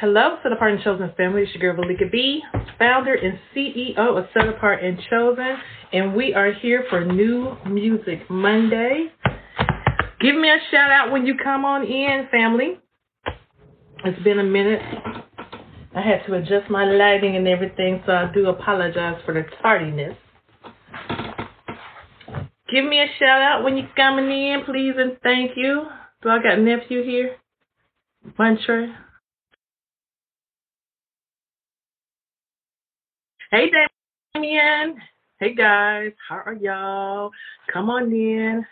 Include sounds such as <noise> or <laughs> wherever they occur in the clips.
Hello, Set Apart and Chosen family. It's your girl, Veleka B, founder and CEO of Set Apart and Chosen, and we are here for New Music Monday. Give me a shout out when you come on in, family. It's been a minute. I had to adjust my lighting and everything, so I do apologize for the tardiness. Give me a shout out when you're coming in, please, and thank you. Do I got nephew here? Montrae. Hey, Damien. Hey, guys. How are y'all? Come on in.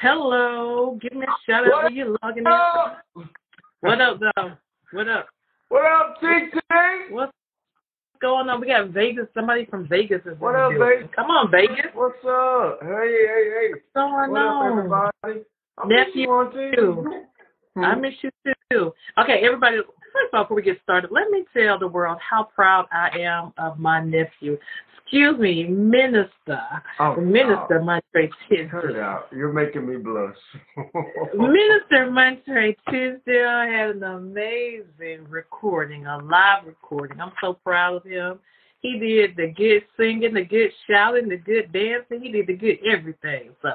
Hello. Give me a shout out when you're logging in. What up, though? What up? What up, TT? What's going on? We got Vegas. Somebody from Vegas is What up. Vegas? Come on, Vegas. What's up? Hey, hey, hey. What's going What up, everybody? I miss Nephew. you on TV. I miss you too. Okay, everybody. First of all, before we get started, let me tell the world how proud I am of my nephew. Excuse me, Minister. Oh, Minister Montrae Cut it Tisdale. You're making me blush. <laughs> Minister Montrae Tisdale had an amazing recording, a live recording. I'm so proud of him. He did the good singing, the good shouting, the good dancing. He did the good everything. So,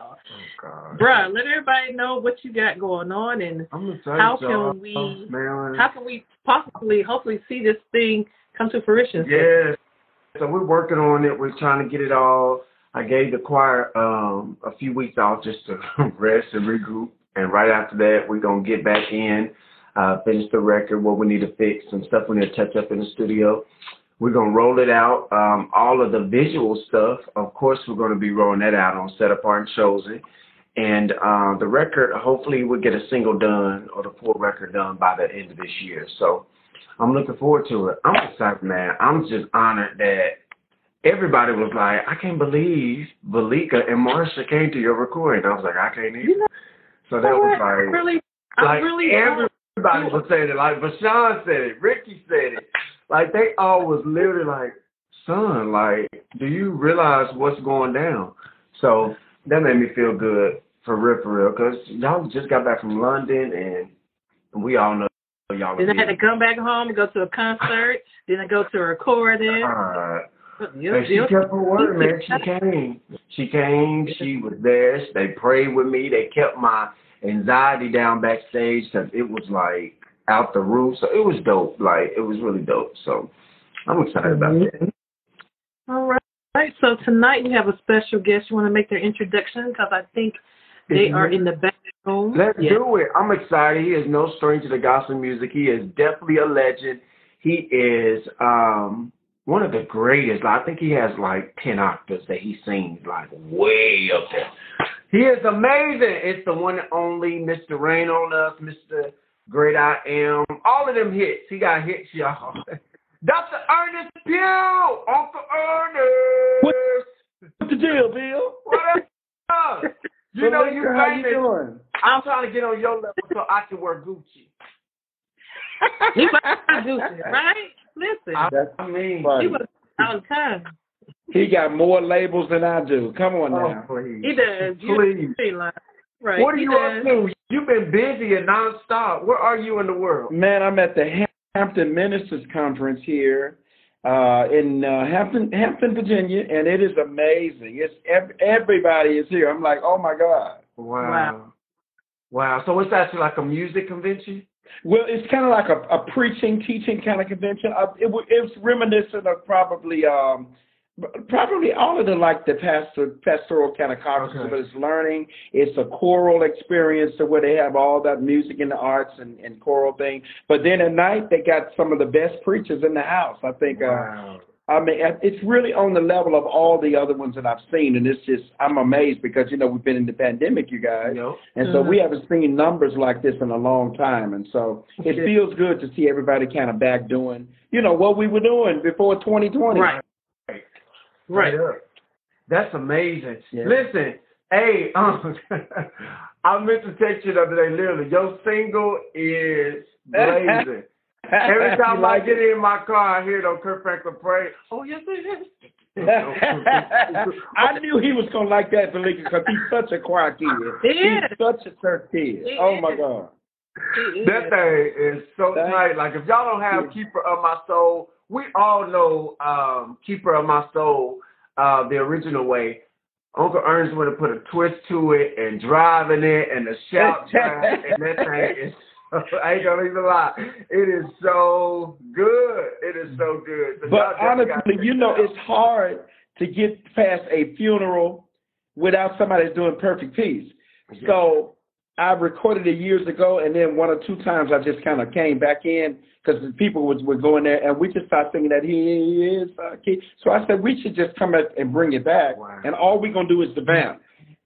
Oh, bruh, let everybody know what you got going on and how can we- how can we possibly, hopefully, see this thing come to fruition? Yes. So we're working on it. We're trying to get it all. I gave the choir um, a few weeks off just to <laughs> rest and regroup. And right after that, we're going to get back in, uh, finish the record, what we need to fix, some stuff we need to touch up in the studio. We're going to roll it out. Um, all of the visual stuff, of course, we're going to be rolling that out on Set Apart and Chosen. And uh, the record, hopefully, we'll get a single done or the full record done by the end of this year. So I'm looking forward to it. I'm excited, man. I'm just honored that everybody was like, I can't believe Veleka and Marsha came to your recording. I was like, I can't either. You know So that was like, really, I'm like really everybody was saying it. Like Vashawn said it, Ricky said it. Like they all was literally like, son, like, do you realize what's going down? So that made me feel good for real, for real, because y'all just got back from London and we all know y'all. Then I had to come back home and go to a concert. then I go to a recording. uh, she kept her word, man. She came. She came. She was there. They prayed with me. They kept my anxiety down backstage because it was like out the roof. So it was dope. Like it was really dope. So I'm excited about that. All right. Right. So tonight we have a special guest. You want to make their introduction because I think they are in the back room. Let's Yes. do it. I'm excited. He is no stranger to gospel music. He is definitely a legend. He is um one of the greatest. I think he has like ten octaves that he sings like way up there. He is amazing. It's the one and only Mr. Rain on Us, Mr. Great I Am. All of them hits. He got hits, y'all. <laughs> Dr. Earnest Pugh, Uncle Earnest. What's the deal, Bill? What up? <laughs> You know you How you famous. doing? I'm trying to get on your level so I can wear Gucci. <laughs> He was Gucci, right? Listen, I, That's I mean, he funny. was on time. He got more labels than I do. Come on oh, now. please. He does. Please. Right. What are he you does. up to? You've been busy and nonstop. Where are you in the world? Man, I'm at the Hampton Ministers Conference here uh, in uh, Hampton, Hampton, Virginia, and it is amazing. It's ev- everybody is here. I'm like, oh my God. Wow. Wow. So it's actually like a music convention? Well, it's kind of like a, a preaching, teaching kind of convention. Uh, it, wa- it's reminiscent of probably, um, probably all of the like the pastor, pastoral kind of conferences, Okay. but it's learning. It's a choral experience to where they have all that music and the arts and, and choral thing. But then at night they got some of the best preachers in the house. I think uh, Wow. I mean, it's really on the level of all the other ones that I've seen, and it's just I'm amazed because you know we've been in the pandemic, you guys, Yep. and so we haven't seen numbers like this in a long time, and so it feels good to see everybody kind of back doing, you know, what we were doing before 2020. Right. Right. That's amazing. Yeah. Listen, hey, <laughs> um, I meant to text you the other day, literally. Your single is <laughs> blazing. Every time like I get it? in my car, I hear it on Kirk Franklin pray. Oh, yes, it is. <laughs> I knew he was gonna like that, Malika, because he's such a quiet kid. He He's is. such a church kid. He oh my. God. That thing is so Thank tight. Like if y'all don't have Keeper of My Soul, we all know um, Keeper of My Soul, uh, the original way. Uncle Earnest would have put a twist to it and driving it and the shout <laughs> track and that thing is <laughs> I ain't gonna even lie. It is so good. It is so good. So But y'all definitely gotta honestly, you know, it's hard to get past a funeral without somebody doing perfect peace. So I recorded it years ago, and then one or two times I just kind of came back in because the people was were going there, and we just started singing that he is. Uh, King." so I said we should just come back and bring it back, Wow. and all we're gonna do is the vamp.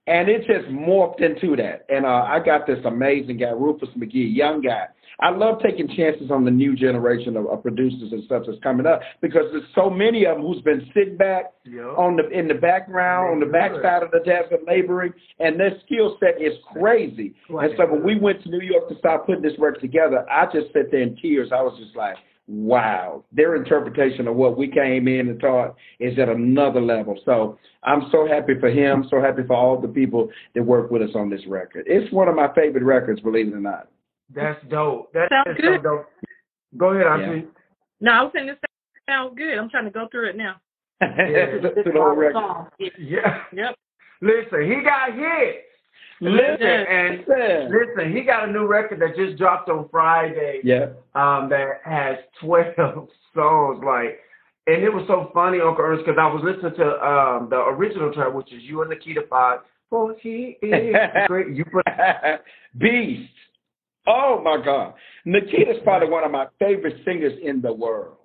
And it just morphed into that. And uh, I got this amazing guy, Rufus McGee, young guy. I love taking chances on the new generation of, of producers and stuff that's coming up because there's so many of them who's been sitting back Yup. on the in the background, on the backside of the desert laboring, and their skill set is crazy. Right. And so when we went to New York to start putting this work together, I just sat there in tears. I was just like, wow, their interpretation of what we came in and taught is at another level. So I'm so happy for him, so happy for all the people that work with us on this record. It's one of my favorite records, believe it or not. That's dope. That Sounds is so good. dope. Go ahead, Auntie. No, I was saying this sounds good. I'm trying to go through it now. to, <laughs> the- to the whole record. Song. Yeah. Yep. Listen, he got hits. Listen, and listen. he got a new record that just dropped on Friday. Yeah. Um, that has twelve <laughs> songs. Like, and it was so funny, Uncle Earnest, because I was listening to um the original track, which is you and Nikita Five. For he is great. You put <laughs> Beast. Oh my God. Nikita's probably one of my favorite singers in the world.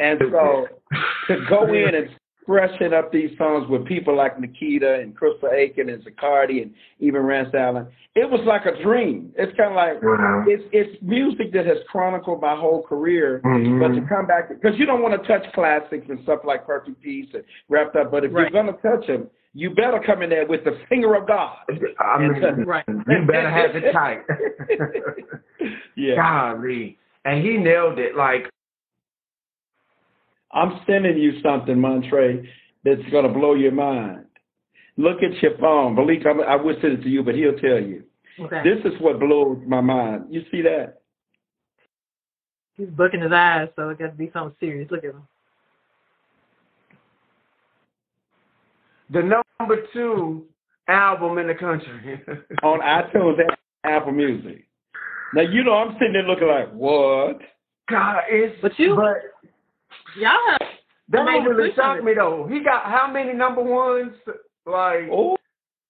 And so <laughs> to go in and freshen up these songs with people like Nikita and Crystal Aikin and Zacardi and even Rance Allen, it was like a dream. It's kind of like Wow. it's it's music that has chronicled my whole career. Mhm. But to come back because you don't want to touch classics and stuff like Perfect Peace and Wrapped Up. But if Right. you're gonna touch them, you better come in there with the finger of God. I mean, Right. you better have it tight. <laughs> yeah. Golly. And he nailed it. Like, I'm sending you something, Montrae, that's going to blow your mind. Look at your phone. Malik, I'm, I would send it to you, but he'll tell you. Okay. This is what blows my mind. You see that? He's booking his eyes, so it got to be something serious. Look at him. the number two album in the country. <laughs> On iTunes and Apple Music. Now, you know, I'm sitting there looking like, what? God, it's But you- but Y'all have that made really push on shock it. me though. He got how many number ones? Like Oh,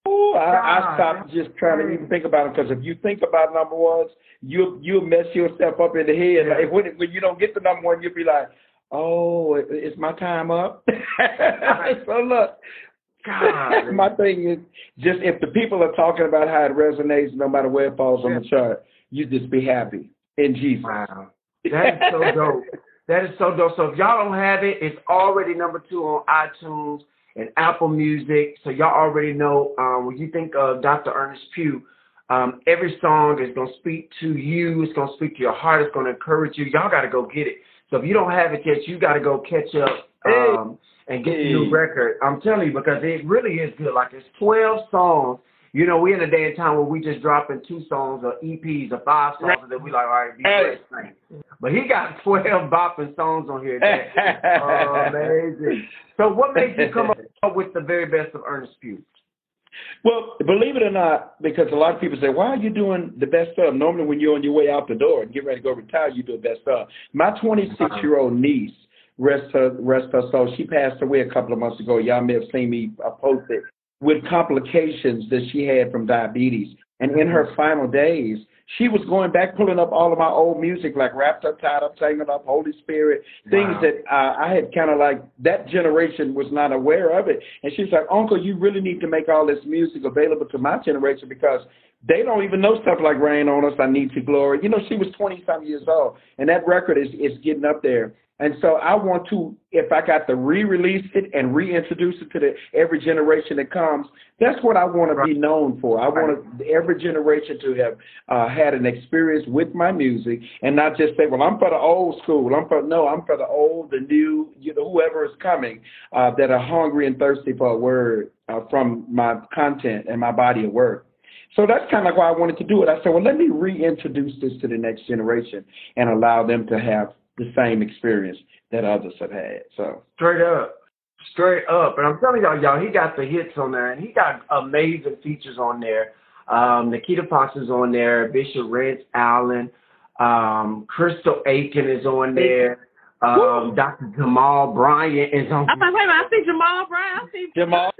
oh I, I stopped just trying to even think about it because if you think about number ones, you you'll mess yourself up in the head. Yeah. Like when when you don't get the number one, you'll be like, oh, it's my time up? <laughs> so look, God. <laughs> my thing is just if the people are talking about how it resonates, no matter where it falls on the chart, you just be happy in Jesus. Wow. That is so dope. <laughs> That is so dope. So if y'all don't have it, it's already number two on iTunes and Apple Music. So y'all already know um, when you think of Dr. Earnest Pugh, um, every song is going to speak to you. It's going to speak to your heart. It's going to encourage you. Y'all got to go get it. So if you don't have it yet, you got to go catch up um, and get the new record. I'm telling you because it really is good. Like it's 12 songs. You know, we're in a day and time where we just dropping two songs or EPs or five songs, and then we like, all right, be Hey. But he got <laughs> 12 bopping songs on here. <laughs> Is amazing. So what made you come up <laughs> with the very best of Earnest Pugh? Well, believe it or not, because a lot of people say, "Why are you doing the best of?" Normally, when you're on your way out the door and get ready to go retire, you do the best of. My 26 year old niece, rest her rest her soul, she passed away a couple of months ago. Y'all may have seen me uh, post it with complications that she had from diabetes, and in her final days, she was going back, pulling up all of my old music, like wrapped up, tied up, tangled up, Holy Spirit, things Wow. that uh, I had kind of like that generation was not aware of it. And she's like, Uncle, you really need to make all this music available to my generation because they don't even know stuff like Rain on Us, I Need to Glory. You know, she was 20 some years old, and that record is, is getting up there. And so I want to, if I got to re-release it and reintroduce it to the every generation that comes, that's what I want to be known for. I want to, every generation to have uh, had an experience with my music and not just say, well, I'm for the old school. I'm for, no, I'm for the old, the new, you know, whoever is coming uh, that are hungry and thirsty for a word uh, from my content and my body of work. So that's kind of why I wanted to do it. I said, well, let me reintroduce this to the next generation and allow them to have the same experience that others have had. So Straight up. Straight up. And I'm telling y'all, y'all, he got the hits on there and he got amazing features on there. Um, Nikita Fox is on there, Bishop Rance Allen, um, Crystal Aikin is on there, um, Dr. Jamal Bryant is on I'm like, wait a minute, I see Jamal Bryant. I see Jamal-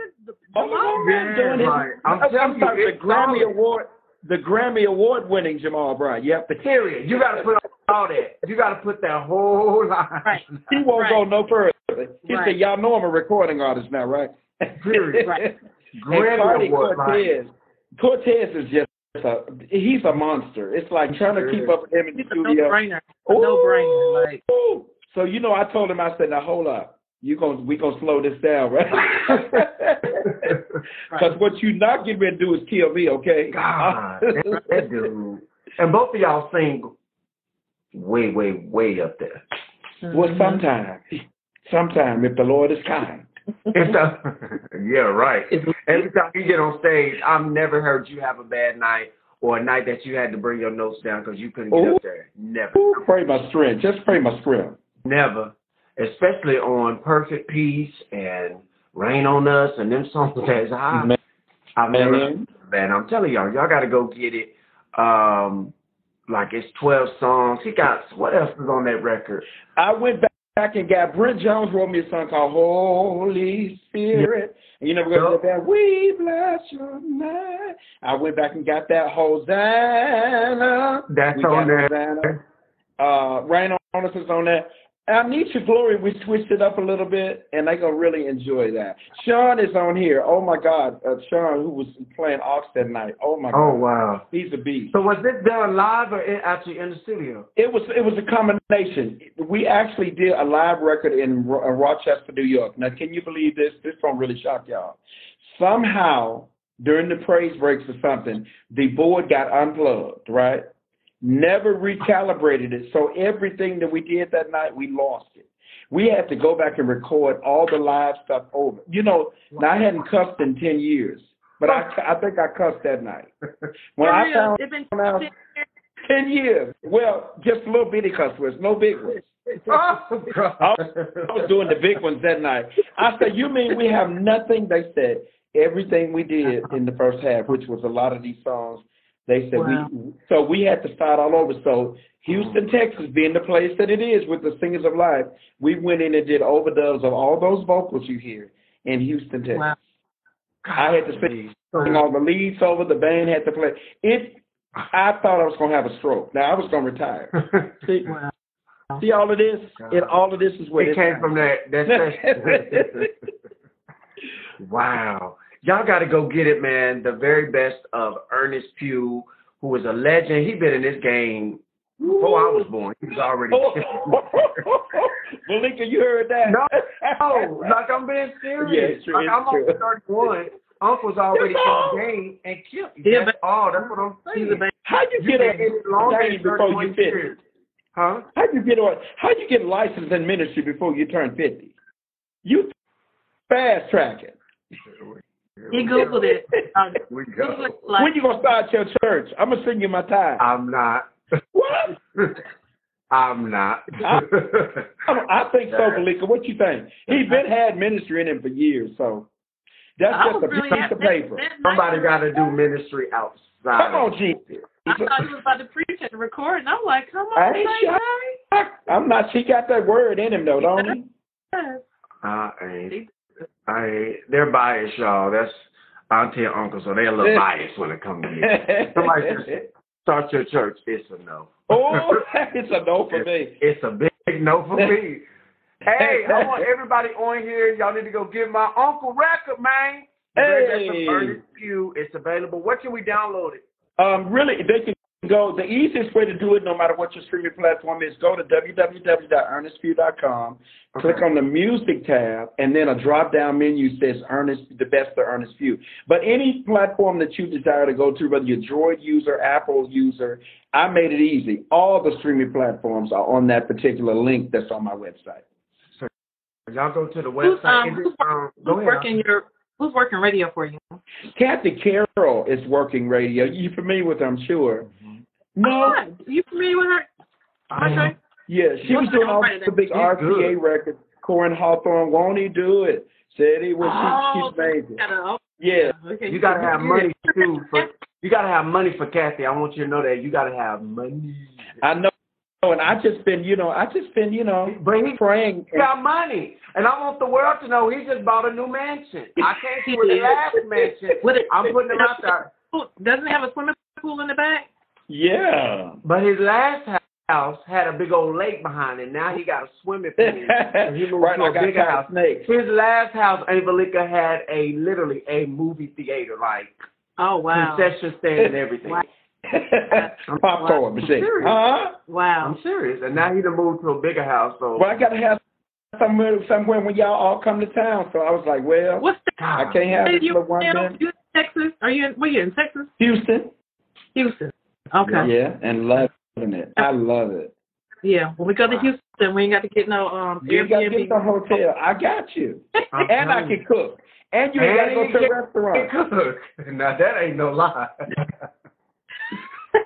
Jamal Brown Yeah, doing his- right. I'm I'm, telling you, sorry, the Grammy solid. Award, the Grammy Award winning Jamal Bryant. You have to Period. You got to put all that. You got to put that whole line. Right. He won't Right. go no further. He Right. said, "Y'all know I'm a recording artist now, right?" Period. Right. <laughs> and Grammy Award Cortez, Cortez is just a, he's a monster. It's like trying to keep up with him in the a studio. no-brainer. No-brainer. Like, Ooh. So you know, I told him, I said, "Now hold up, you gonna we gonna slow this down, right?" <laughs> Because what you not getting ready to do is kill me, okay? God, that, that dude. And both of y'all sing way, way, way up there. well, sometimes, sometimes if the Lord is kind. It's <laughs> a- yeah, right. Every time you get on stage, I've never heard you have a bad night or a night that you had to bring your notes down because you couldn't get Ooh. up there. Never. Ooh, pray my strength. Just pray my strength. Never. Especially on Perfect Peace and Rain on Us and them <laughs> songs that's high. Man. I've never Man. I'm telling y'all, y'all gotta go get it. Um like it's twelve songs. He got what else is on that record? I went back and got Brent Jones wrote me a song called Holy Spirit. And you never gonna get that We bless your name. I went back and got that Hosanna. That's We on there. Hosanna. Uh Rain on us is on that. I Need Your Glory, we switched it up a little bit, and they gonna really enjoy that. Sean is on here. Oh my God, uh, Sean, who was playing Ox that night. Oh my God. Oh wow. he's a beast. So was this done live or in, actually in the studio? It was it was a combination. We actually did a live record in Ro- uh, Rochester, New York. Now, can you believe this? This gonna really shock y'all. Somehow during the praise breaks or something, the board got unplugged. Right? Never recalibrated it. So everything that we did that night, we lost it. We had to go back and record all the live stuff over. You know, now I hadn't cussed in ten years, but I I think I cussed that night. <laughs> When for I real, found it's been out. Ten years. Well, just little bitty cuss words, no big ones. <laughs> oh, I was doing the big ones that night. I said, "You mean we have nothing?" They said everything we did in the first half, which was a lot of these songs. They said Wow. we, so we had to start all over. So Houston, Texas, being the place that it is with the Singers of Life, we went in and did overdubs of all those vocals you hear in Houston, Texas. Wow. I had to sing all the leads over. The band had to play. It. I thought I was gonna have a stroke. Now I was gonna retire. <laughs> See, Wow. see all of this. It all of this is where it came from that that session. <laughs> <laughs> wow. Y'all gotta go get it, man. The very best of Earnest Pugh, who is a legend. He been in this game before I was born. He was already oh. <laughs> <laughs> Malika, you heard that? No, <laughs> no, like I'm being serious. Yeah, true, like it's I'm true. only 31. Uncle's already in the game and killed. Yeah, That's all. That's what I'm He's saying. a. How you You get been in a longer game before you 31 50? years. Huh? How you get on? How you get licensed in ministry before you turn fifty? You fast tracking. He Googled it. Um, <laughs> We Googled go. it like, when you gonna start your church? I'm gonna send you my time. I'm not. <laughs> what? I'm not. <laughs> I- I think so, Malika. What you think? He been had ministry in him for years, so that's I just a really piece of paper. That night, Somebody got to do ministry outside. Come on, G. I thought he was about to preach and record, recording. I'm like, come I on, ain't say shy. I'm not. She got that word in him though, don't he? I ain't. I. They're biased, y'all. That's auntie and uncle, so they're a little biased when it comes to me. Somebody just start your church, it's a no. Oh, <laughs> it's a no for me. It's a big no for me. hey, I <laughs> want everybody on here. Y'all need to go get my Uncle record, man. Hey. Earnest Pugh. It's available. Where can we download it? Um, really, they can go. The easiest way to do it, no matter what your streaming platform is, go to www.ernestpugh.com, click on the music tab, and then a drop down menu says Earnest, the best of Earnest Pugh. But any platform that you desire to go to, whether you're Droid user, Apple user, I made it easy. All the streaming platforms are on that particular link that's on my website. So Y'all go to the Who's, website. um, Is who's, um, go who's working your Who's working radio for you? Kathy Carroll is working radio. You're familiar with her, I'm sure. No. You familiar with her? I. Okay. Yeah, she was doing all the big She's RCA good. records. Corin Hawthorne, won't he do it? Said he was. oh, she, she's oh, amazing. gotta- Yeah. okay. You gotta have Yeah. money <laughs> too. For, you gotta have money for Kathy. I want you to know that you gotta have money. I know. And I just been, you know, I just been, you know, But he praying. He got money, and I want the world to know he just bought a new mansion. I came to his last mansion. <laughs> I'm putting him out there. Doesn't it have a swimming pool in the back? Yeah. But his last house had a big old lake behind it. Now he got a swimming pool. <laughs> And he moved right, to I a got bigger house. of snakes. His last house, Angelica, had a literally a movie theater, like Oh wow. concession stand and everything. Wow. <laughs> Popcorn machine. serious. Huh? Wow. I'm serious. And now he done moved to a bigger house. So Well, I gotta have somewhere, somewhere when y'all all come to town. So I was like, well, What's the I can't have you, for one you, in Texas? Are you in where you in Texas? Houston. Houston. Okay. Yeah, and loving it. I love it. Yeah. When we go to Houston, we ain't got to get no um You got to get the hotel. I got you. <laughs> And I can cook. And you ain't got to go to you a restaurant. <laughs> cook. Now that ain't no lie.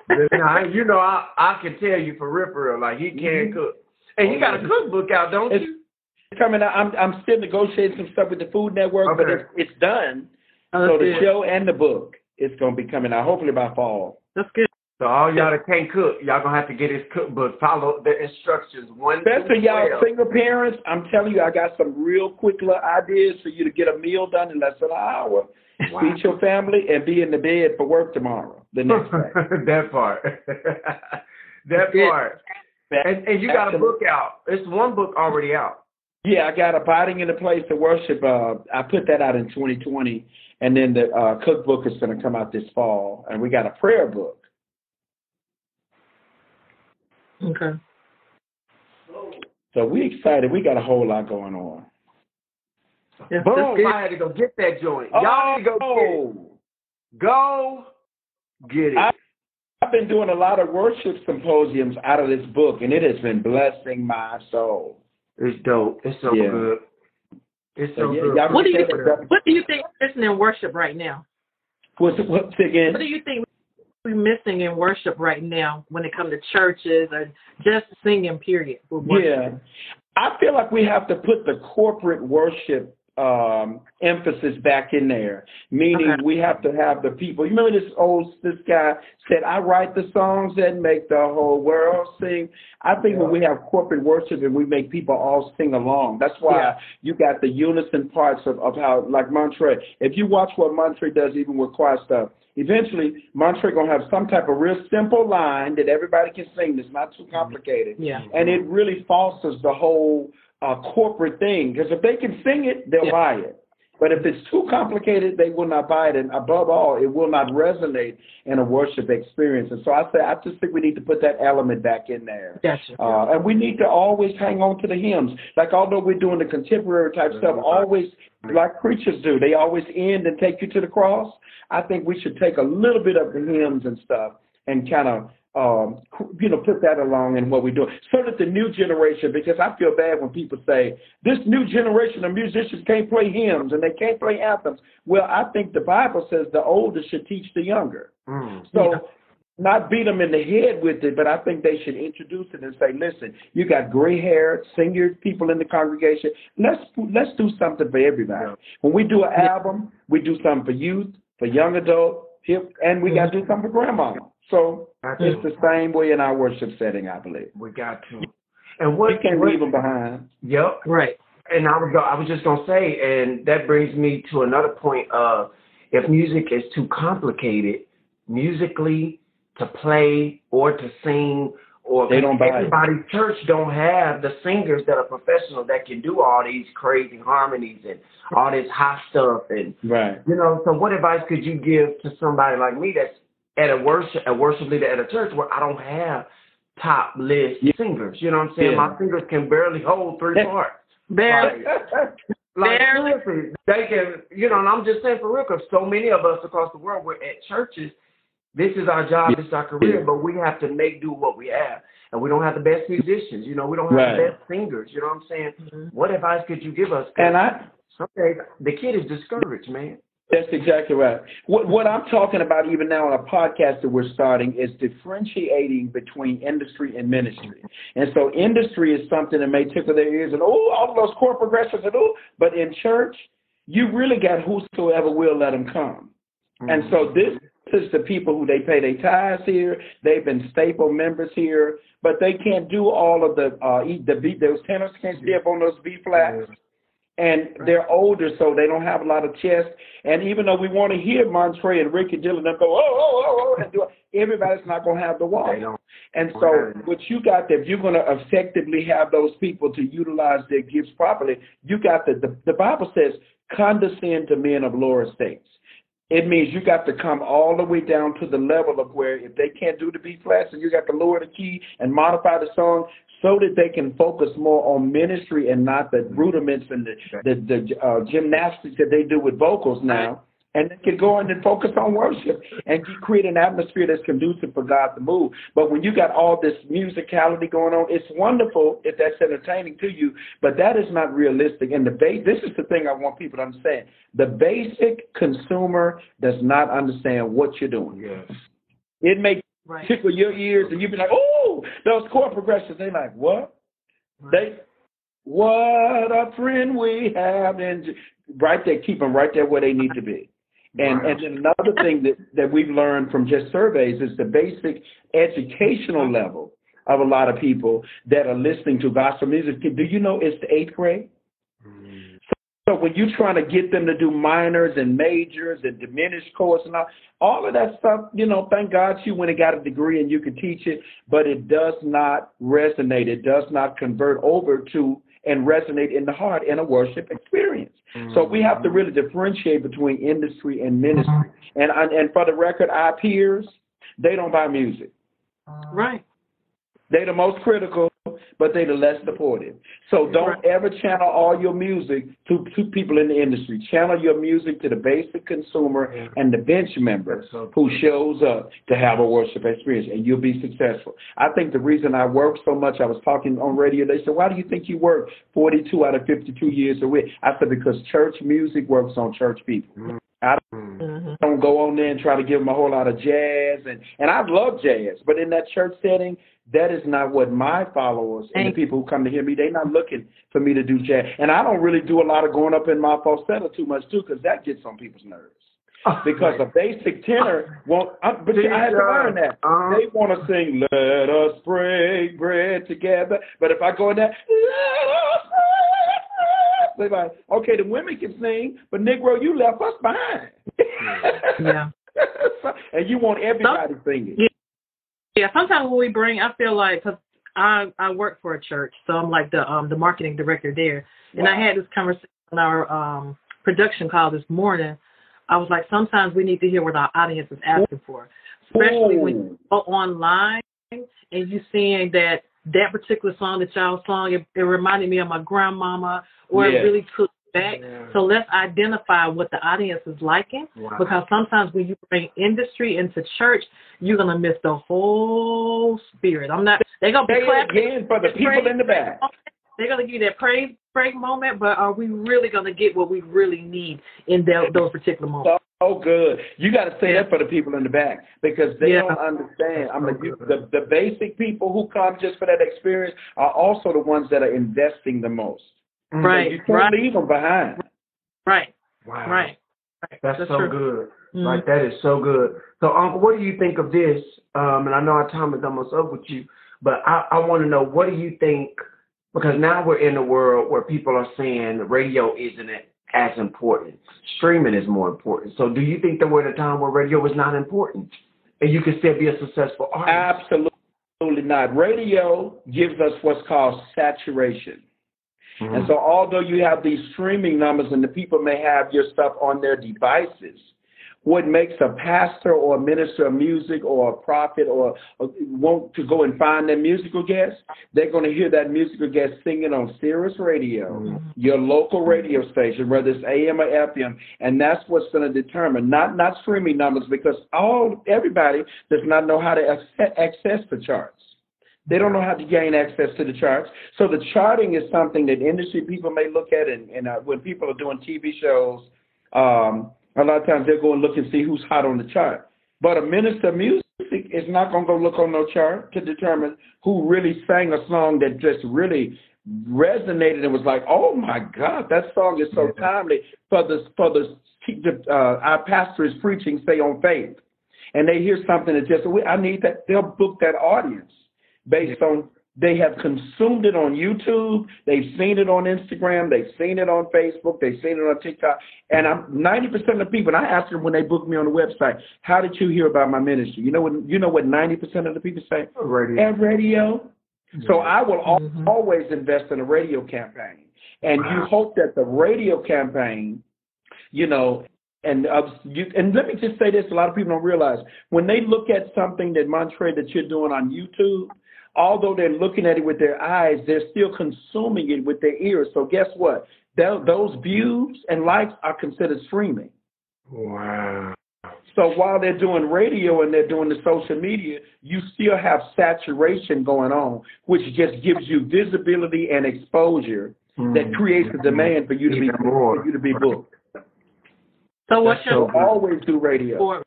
<laughs> now, you know, I I can tell you for real, for real, like he can Mhm. cook, and you got a cookbook out, don't It's you? coming out. I'm I'm still negotiating some stuff with the Food Network, but it's, it's done. Oh, so the good. show and the book is gonna be coming out hopefully by fall. That's good. So all y'all that can't cook, y'all gonna have to get his cookbook. Follow the instructions. One, Especially through y'all single parents, I'm telling you, I got some real quick little ideas for you to get a meal done in less than an hour. Wow. Feed your family and be in the bed for work tomorrow. The next day. <laughs> that part. <laughs> that part. And, and you got a book out. It's one book already out. Yeah, I got abiding in the place to worship. Uh, I put that out in 2020, and then the uh, cookbook is going to come out this fall, and we got a prayer book. Okay. So we excited. We got a whole lot going on. Yes, Boom! that's good. I had to go get that joint. Y'all need to go get it. Oh, Go get it. I- I've been doing a lot of worship symposiums out of this book, and it has been blessing my soul. It's dope. It's so Yeah. good. It's So, so yeah, good. What do you think? check it out. What do you think we're in worship right now? What's what's again? What do you think we're missing in worship right now when it comes to churches or just singing? Period. Yeah. I feel like we have to put the corporate worship um emphasis back in there. Meaning Okay. we have to have the people. You remember this old this guy said, I write the songs that make the whole world sing. I think when we have corporate worship and we make people all sing along, that's why Yeah. you got the unison parts of, of how like Montrae. If you watch what Montrae does even with choir stuff, eventually Montrae gonna have some type of real simple line that everybody can sing that's not too complicated Yeah. and it really fosters the whole uh, corporate thing. Because if they can sing it, they'll Yeah. buy it. But if it's too complicated, they will not buy it. And above all, it will not resonate in a worship experience. And so I say, I just think we need to put that element back in there. Gotcha. Uh, and we need to always hang on to the hymns. Like, although we're doing the contemporary type stuff, always like preachers do, they always end and take you to the cross. I think we should take a little bit of the hymns and stuff and kind of, um, you know, put that along in what we do, so that the new generation. Because I feel bad when people say this new generation of musicians can't play hymns and they can't play anthems. Well, I think the Bible says the older should teach the younger. Mm. So Yeah. not beat them in the head with it, but I think they should introduce it and say, listen, you got gray hair, senior people in the congregation. Let's let's do something for everybody. Yeah. When we do an album, we do something for youth, for young adult, hip, and we got to do something for grandma. So Got it's the same way in our worship setting, I believe. We got to. And what? We can't what- leave them behind. Yep. Right. And I was go, I was just gonna say, and that brings me to another point of if music is too complicated, musically, to play or to sing or They don't buy everybody's church don't have the singers that are professional that can do all these crazy harmonies and all this hot stuff and Right. you know, so what advice could you give to somebody like me that's at a worship a worship leader at a church where I don't have top list Yeah. singers? You know what I'm saying? Yeah. My singers can barely hold three <laughs> parts. Barely. Like Barely. seriously, they can, you know, and I'm just saying for real, because so many of us across the world, we're at churches. This is our job, Yeah. this is our career, but we have to make do what we have, and we don't have the best musicians. You know, we don't have Right. the best singers. You know what I'm saying? Mhm. What advice could you give us? And I some days the kid is discouraged, man. That's exactly right. What what I'm talking about even now on a podcast that we're starting is differentiating between industry and ministry. And so industry is something that may tickle their ears and oh, all of those chord progressions and oh, but in church, you really got whosoever will let them come. And so this is the people who they pay their tithes here. They've been staple members here, but they can't do all of the uh eat the beat those tenors can't stay up on those B flats and they're older, so they don't have a lot of chest. And even though we want to hear Montrae and Ricky Dillard them go, oh, oh, oh, oh, and do it, everybody's not going to have the walk. They don't. And so, what you got there, if you're going to effectively have those people to utilize their gifts properly, you got the, the, the Bible says, condescend to men of lower estates. It means you got to come all the way down to the level of where if they can't do the B flats and you got to lower the key and modify the song so that they can focus more on ministry and not the rudiments and the, the, the uh, gymnastics that they do with vocals now. And they can go in and focus on worship and create an atmosphere that's conducive for God to move. But when you got all this musicality going on, it's wonderful if that's entertaining to you, but that is not realistic. And the ba- this is the thing I want people to understand. The basic consumer does not understand what you're doing. Yes. It may Right. tickle your ears and you'd be like, oh, those chord progressions. They like, what? They, what a friend we have. And right there, keep them right there where they need to be. <laughs> And, Wow. and then another thing that, that we've learned from just surveys is the basic educational level of a lot of people that are listening to gospel music. Do you know it's the eighth grade? So when you're trying to get them to do minors and majors and diminished chords and all, all of that stuff, you know, thank God you went and got a degree and you can teach it, but it does not resonate. It does not convert over to and resonate in the heart in a worship experience. So we have to mm-hmm. really differentiate between industry and ministry. And and for the record, our peers, they don't buy music. Right. They're the most critical, but they the less supportive. So don't ever channel all your music to, to people in the industry. Channel your music to the basic consumer and the bench member who shows up to have a worship experience, and you'll be successful. I think the reason I work so much, I was talking on radio. They said, "Why do you think you work 42 out of 52 years a week?" I said, "Because church music works on church people." I Mhm. don't go on there and try to give them a whole lot of jazz and and I love jazz, but in that church setting, that is not what my followers and the people who come to hear me, they're not looking for me to do jazz. And I don't really do a lot of going up in my falsetto too much too, because that gets on people's nerves. <laughs> Because a basic tenor won't. I, but I had to learn that. Uh-huh. They want to sing "Let us break bread together," but if I go in there, "Let us break bread," they're like, "Okay, the women can sing, but Negro, you left us behind." Yeah. <laughs> and you want everybody singing. Yeah. Yeah, sometimes when we bring, I feel like cause I I work for a church, so I'm like the um the marketing director there, and I had this conversation on our um production call this morning. I was like, sometimes we need to hear what our audience is asking for, especially when you go online and you're seeing that that particular song that y'all sung, it, it reminded me of my grandmama, or Yeah. it really took back. Yeah. So let's identify what the audience is liking Wow. because sometimes when you bring industry into church, you're gonna miss the whole spirit. I'm not. They're gonna be Say clapping. again for the people in the back. They're gonna give you that praise break moment, but are we really gonna get what we really need in tho- those particular moments? So good. You got to say Yeah. that for the people in the back because they Yeah. don't understand. I mean, you, the the basic people who come just for that experience are also the ones that are investing the most. Mm. Right. You can't right. leave them behind. Right. Wow. Right. Right. That's, so true. good. Mhm. Like that is so good. So, Uncle, what do you think of this? Um, and I know our time is almost up with you, but I, I want to know what do you think? Because now we're in a world where people are saying radio isn't as important. Streaming is more important. So, do you think there were a time where radio was not important? and you could still be a successful artist. Absolutely not. Radio gives us what's called saturation. Mm-hmm. And so, although you have these streaming numbers and the people may have your stuff on their devices, what makes a pastor or a minister of music or a prophet or, or want to go and find their musical guest, they're going to hear that musical guest singing on Sirius Radio, mm-hmm. your local radio station, whether it's AM or FM, and that's what's going to determine not not streaming numbers because all everybody does not know how to access the charts. They don't know how to gain access to the charts. So the charting is something that industry people may look at, and, and uh, when people are doing TV shows. Um, a lot of times they'll go and look and see who's hot on the chart. But a minister of music is not going to go look on no chart to determine who really sang a song that just really resonated and was like, oh my God, that song is so timely for the for the uh, our pastor is preaching, say on faith, and they hear something that just I need that. They'll book that audience based on they have consumed it on YouTube. They've seen it on Instagram. They've seen it on Facebook. They've seen it on TikTok. And I'm 90% of the people, and I ask them when they book me on the website, how did you hear about my ministry? You know what, you know what 90% of the people say? Radio. At radio. So I will mm-hmm. always invest in a radio campaign. And wow. you hope that the radio campaign, you know, and uh, you, and let me just say this: a lot of people don't realize when they look at something that Montrae that you're doing on YouTube, although they're looking at it with their eyes, they're still consuming it with their ears. So guess what? those views and likes are considered streaming. Wow. So while they're doing radio and they're doing the social media, you still have saturation going on, which just gives you visibility and exposure mm-hmm. that creates a demand for you to be for you to be booked. So what should so always do radio? For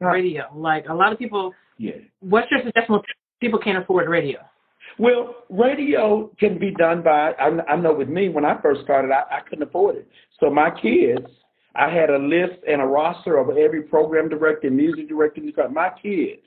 radio, like a lot of people. Yeah. What's your suggestion people can't afford radio? Well, radio can be done by, I, I know with me, when I first started, I, I couldn't afford it. So my kids, I had a list and a roster of every program director, music director. My kids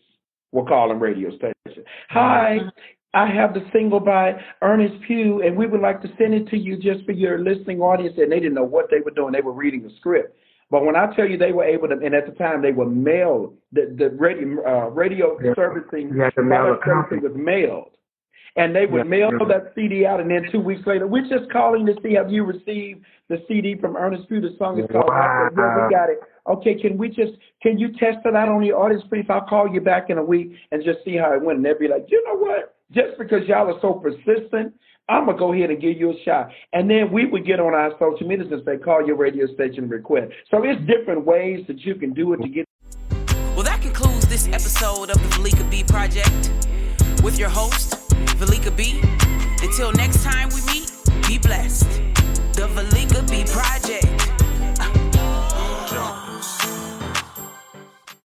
were calling radio stations. Hi, mm-hmm. I have the single by Earnest Pugh, and we would like to send it to you just for your listening audience. And they didn't know what they were doing. They were reading the script. But when I tell you they were able to, and at the time they were mailed, the, the radio, uh, radio yeah. servicing, mail servicing was mailed. And they would yeah. mail that CD out, and then two weeks later, we're just calling to see have you received the CD from Earnest Pugh. The song is called wow. said, yeah, we got it. Okay, can we just can you test it out on the audience, please? I'll call you back in a week and just see how it went. And they'd be like, you know what? Just because y'all are so persistent, I'm gonna go ahead and give you a shot. And then we would get on our social media and say, call your radio station and request. So it's different ways that you can do it to get. Well, that concludes this episode of the Veleka B Project with your host, Veleka B. Until next time we meet, be blessed. The Velika B Project.